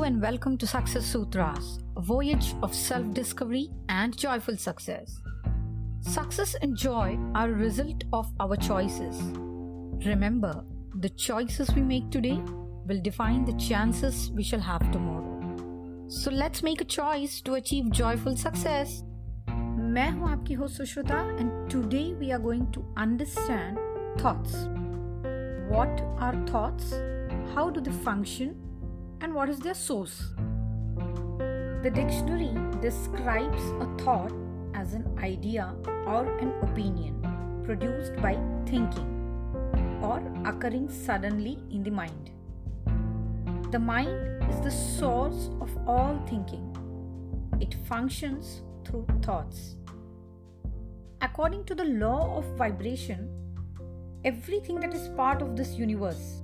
Hello and welcome to Success Sutras, a voyage of self discovery and joyful success. Success and joy are a result of our choices. Remember, the choices we make today will define the chances we shall have tomorrow. So let's make a choice to achieve joyful success. मैं हूं आपकी host Sushruta and today we are going to understand thoughts what are thoughts how do they function And what is their source. The dictionary describes a thought as an idea or an opinion produced by thinking or occurring suddenly in the mind. The mind is the source of all thinking. It functions through thoughts. According to the law of vibration, everything that is part of this universe,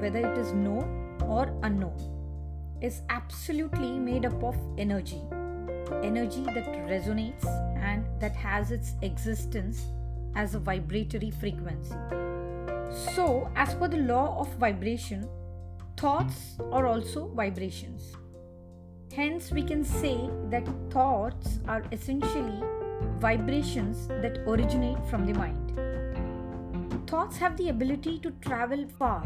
whether it is known or unknown is absolutely made up of energy. Energy that resonates and that has its existence as a vibratory frequency. So, as per the law of vibration, thoughts are also vibrations. Hence, we can say that thoughts are essentially vibrations that originate from the mind. Thoughts have the ability to travel far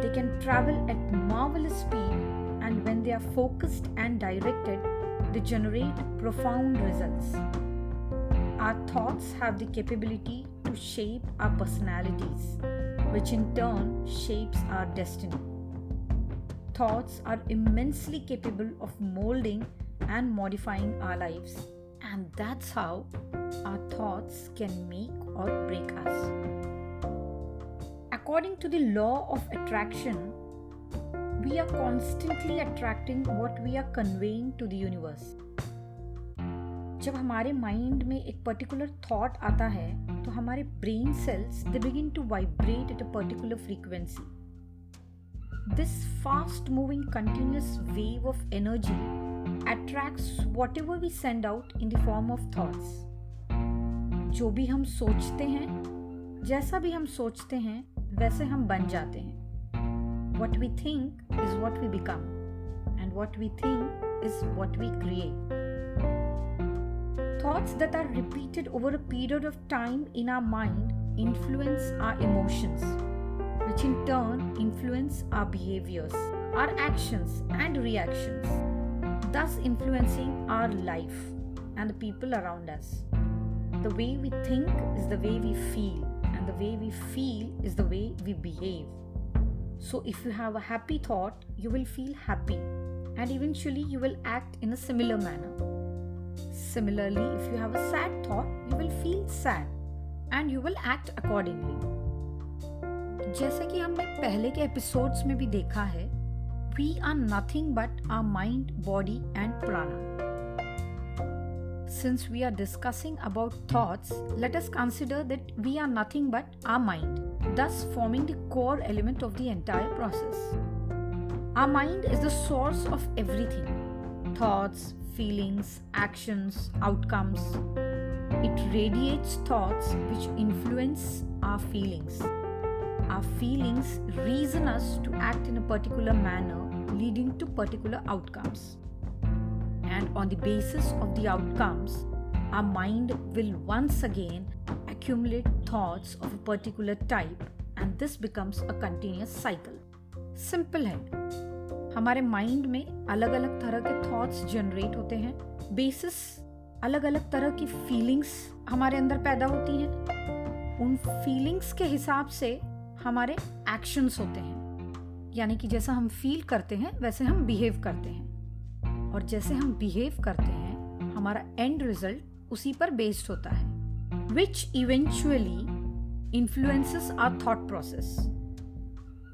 they can travel at marvelous speed, and when they are focused and directed, they generate profound results. Our thoughts have the capability to shape our personalities, which in turn shapes our destiny. Thoughts are immensely capable of molding and modifying our lives, and that's how our thoughts can make or break us. according to the law of attraction, we are constantly attracting what we are conveying to the universe. जब हमारे mind में एक particular thought आता है तो हमारे brain cells they begin to vibrate at a particular frequency this fast moving continuous wave of energy attracts whatever we send out in the form of thoughts जो भी हम सोचते हैं जैसा भी हम सोचते हैं वैसे हम बन जाते हैं what we think is what we become and what we think is what we create Thoughts that are repeated over a period of time in our mind influence our emotions, which in turn influence our behaviors, our actions, and reactions, thus influencing our life and the people around us. The way we think is the way we feel, the way we feel is the way we behave. So, if you have a happy thought, you will feel happy, and eventually, you will act in a similar manner. Similarly, if you have a sad thought, you will feel sad and you will act accordingly. जैसे कि हमने पहले के episodes में भी देखा है we are nothing but our mind body and prana since we are discussing about thoughts, let us consider that we are nothing but our mind, thus forming the core element of the entire process. Our mind is the source of everything thoughts, feelings, actions, outcomes. It radiates thoughts which influence our feelings. Our feelings reason us to act in a particular manner, leading to particular outcomes and on the basis of the outcomes, our mind will once again accumulate thoughts of a particular type and this becomes a continuous cycle. Simple है हमारे mind में अलग अलग तरह के thoughts generate होते हैं basis अलग अलग तरह की फीलिंग्स हमारे अंदर पैदा होती हैं उन फीलिंग्स के हिसाब से हमारे एक्शंस होते हैं यानी कि जैसा हम फील करते हैं वैसे हम बिहेव करते हैं और जैसे हम बिहेव करते हैं, हमारा एंड रिज़ल्ट उसी पर बेस्ड होता है which eventually influences our thought process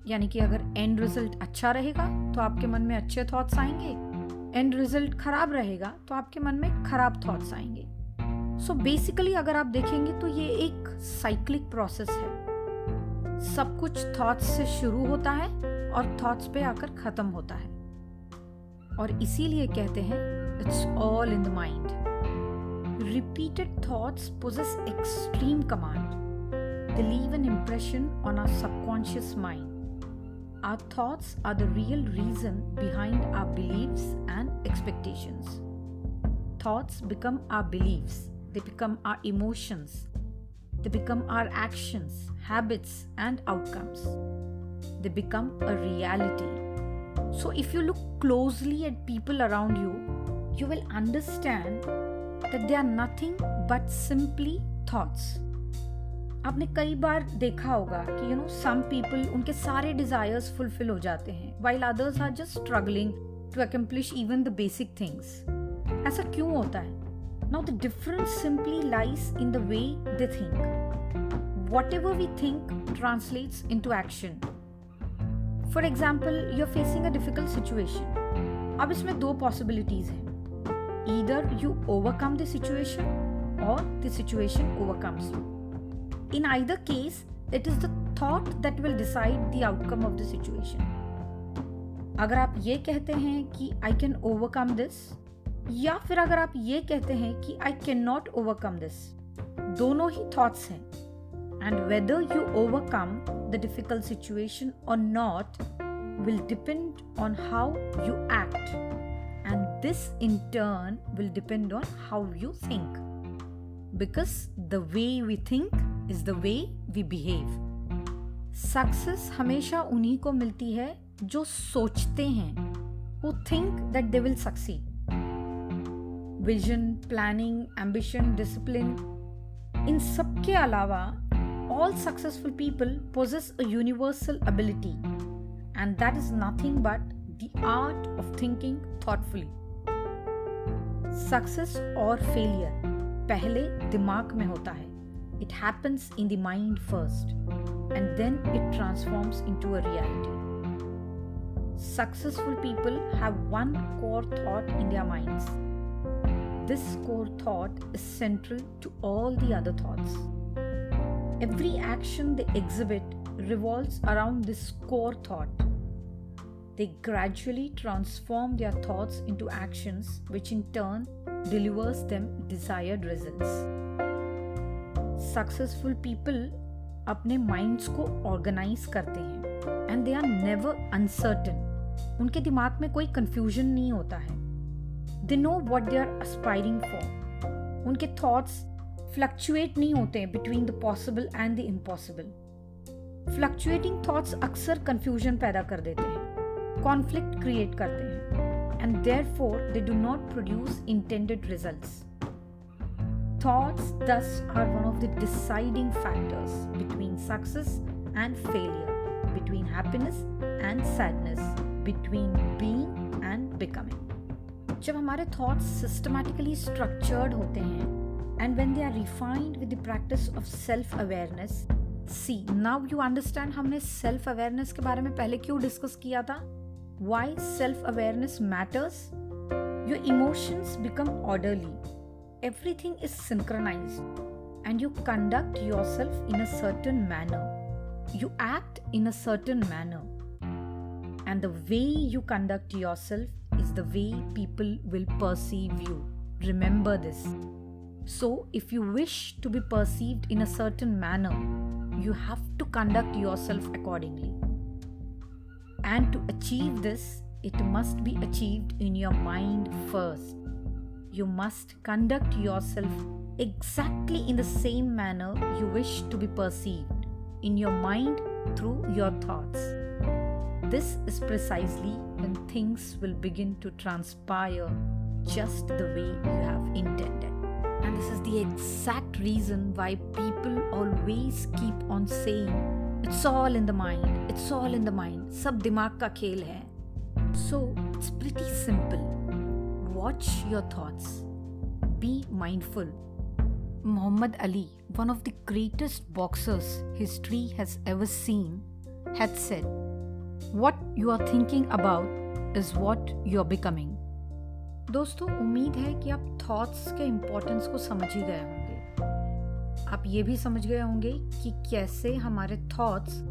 यानी कि अगर एंड रिज़ल्ट अच्छा रहेगा तो आपके मन में अच्छे थॉट्स आएँगे। एंड रिज़ल्ट खराब रहेगा तो आपके मन में खराब थॉट्स आएँगे। सो so बेसिकली अगर आप देखेंगे तो ये एक साइक्लिक प्रोसेस है। सब कुछ थॉट्स से शुरू होता है और थॉट्स पे आकर खत्म होता है। और इसीलिए कहते हैं it's all in the mind repeated thoughts possess extreme command the leave an impression on our subconscious mind our thoughts are the real reason behind our beliefs and expectations thoughts become our belief they become our emotions they become our actions habits and outcomes they become a reality So, if you look closely at people around you, you will understand that they are nothing but simply thoughts. आपने कई बार देखा होगा कि you know some people उनके सारे desires fulfil हो जाते हैं while others are just struggling to accomplish even the basic things ऐसा क्यों होता है? Now the difference simply lies in the way they think whatever we think translates into action for example you are facing a difficult situation अब इसमें दो possibilities हैं. Either you overcome the situation or the situation overcomes you either case, it is the thought that will decide the outcome of the situation. अगर आप ये कहते हैं कि आई कैन ओवरकम दिस या फिर अगर आप ये कहते हैं कि I can not overcome this दोनों ही थॉट्स हैं. And whether you overcome the difficult situation or not will depend on how you act, and this in turn will depend on how you think. Because the way we think is the way we behave success हमेशा उन्हीं को मिलती है जो सोचते हैं who think that they will succeed. Vision planning ambition discipline इन सब के अलावा all successful people possess a universal ability, and that is nothing but the art of thinking thoughtfully. Success और फेलियर पहले दिमाग में होता है it happens in the mind first, and then it transforms into a reality. Successful people have one core thought in their minds. This core thought is central to all the other thoughts. Every action they exhibit revolves around this core thought. They gradually transform their thoughts into actions, which in turn delivers them desired results. Successful people अपने minds को organise करते हैं and they are never uncertain उनके दिमाग में कोई confusion नहीं होता है they know what they are aspiring for उनके थॉट्स फ्लक्चुएट नहीं होते हैं between the possible and the impossible fluctuating thoughts अक्सर कंफ्यूजन पैदा कर देते हैं कॉन्फ्लिक्ट क्रिएट करते हैं and therefore they do not produce intended result Thoughts, thus, are one of the deciding factors between success and failure, between happiness and sadness, between being and becoming. जब हमारे thoughts systematically structured होते हैं and when they are refined with the practice of self awareness C now you understand हमने self awareness के बारे में पहले क्यों डिस्कस किया था Y self awareness matters your emotions become orderly everything is synchronized and you conduct yourself in a certain manner. You act in a certain manner. And the way you conduct yourself is the way people will perceive you. Remember this. So, if you wish to be perceived in a certain manner, you have to conduct yourself accordingly. And to achieve this, it must be achieved in your mind first you must conduct yourself exactly in the same manner you wish to be perceived in your mind through your thoughts. This is precisely when things will begin to transpire just the way you have intended. This is the exact reason why people always keep on saying, It's all in the mind, it's all in the mind, sab dimag ka khel hai. So it's pretty simple watch your thoughts. Be mindful. Muhammad Ali, one of the greatest boxers history has ever seen, had said, What you are thinking about is what you are becoming. दोस्तों उम्मीद है कि आप thoughts के importance को समझ ही गए होंगे आप ये भी समझ गए होंगे कि कैसे हमारे थॉट्स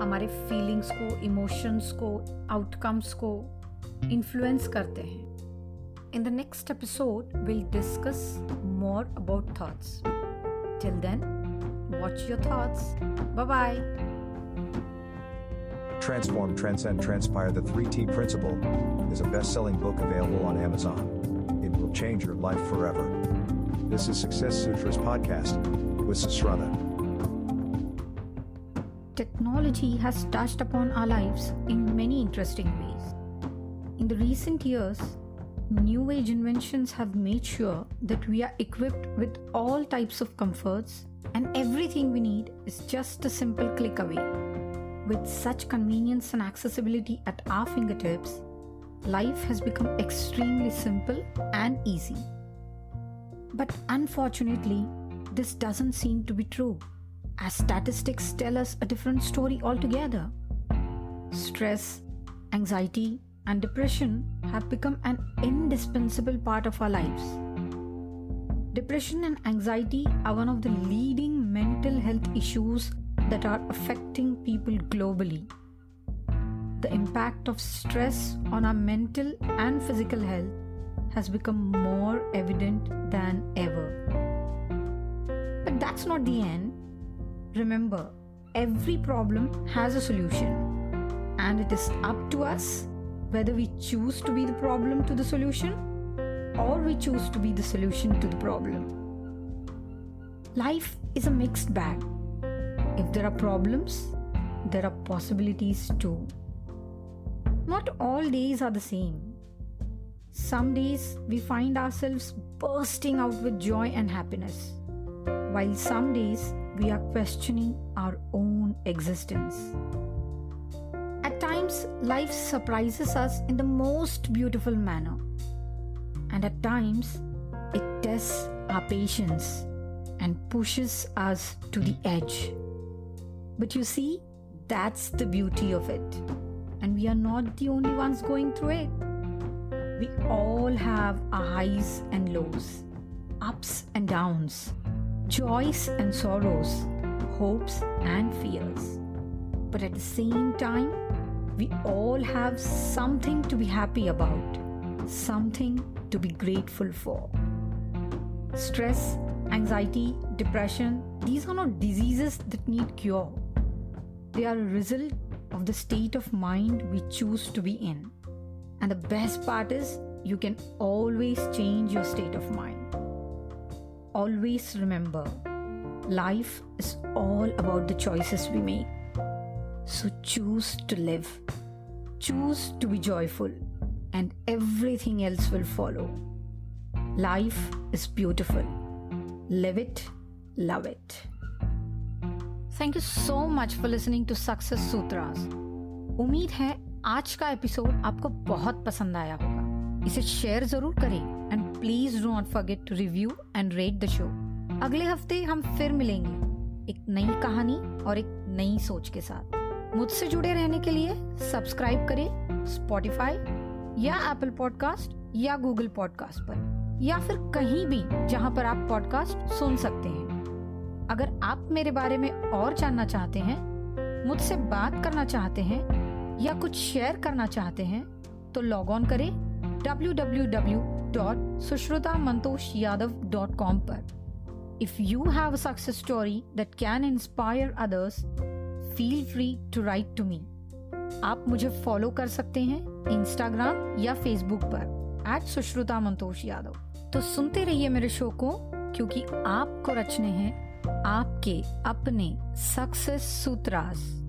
हमारे फीलिंग्स को इमोशंस को आउटकम्स को इन्फ्लुएंस करते हैं In the next episode, we'll discuss more about thoughts. Till then, watch your thoughts. Bye bye. Transform, Transcend, Transpire The 3T Principle is a best selling book available on Amazon. It will change your life forever. This is Success Sutras Podcast with Sushruta. Technology has touched upon our lives in many interesting ways. In the recent years, new age inventions have made sure that we are equipped with all types of comforts and everything we need is just a simple click away. With such convenience and accessibility at our fingertips, life has become extremely simple and easy. But unfortunately, this doesn't seem to be true, as statistics tell us a different story altogether. Stress, anxiety, and depression have become an indispensable part of our lives. Depression and anxiety are one of the leading mental health issues that are affecting people globally. The impact of stress on our mental and physical health has become more evident than ever. But that's not the end. Remember, every problem has a solution, and it is up to us whether we choose to be the problem to the solution or we choose to be the solution to the problem. Life is a mixed bag. If there are problems, there are possibilities too. Not all days are the same. Some days we find ourselves bursting out with joy and happiness, while some days we are questioning our own existence. At times, life surprises us in the most beautiful manner, and at times, it tests our patience and pushes us to the edge. But you see, that's the beauty of it. And we are not the only ones going through it. We all have our highs and lows, ups and downs, joys and sorrows, hopes and fears. But at the same time, we all have something to be happy about, something to be grateful for. Stress, anxiety, depression, these are not diseases that need cure. They are a result of the state of mind we choose to be in. And the best part is, you can always change your state of mind. Always remember, life is all about the choices we make. So choose to live, choose to be joyful, and everything else will follow. Life is beautiful. Live it, love it. Thank you so much for listening to Success Sutras उम्मीद है आज का episode आपको बहुत पसंद आया होगा। इसे शेयर ज़रूर करें and please do not forget to review and rate the show अगले हफ़्ते हम फिर मिलेंगे एक नई कहानी और एक नई सोच के साथ। मुझसे जुड़े रहने के लिए सब्सक्राइब करें स्पॉटिफाई या एप्पल पॉडकास्ट या गूगल पॉडकास्ट पर या फिर कहीं भी जहाँ पर आप पॉडकास्ट सुन सकते हैं। अगर आप मेरे बारे में और जानना चाहते हैं, मुझसे बात करना चाहते हैं, या कुछ शेयर करना चाहते हैं तो लॉग ऑन करें www.sushrutamantoshiyadav.com पर। If you have a success story that can inspire others feel free to write to me आप मुझे फॉलो कर सकते हैं इंस्टाग्राम या फेसबुक पर एट सुश्रुता मंतोष यादव तो सुनते रहिए मेरे शो को, क्योंकि आपको रचने हैं आपके अपने सक्सेस सूत्रास।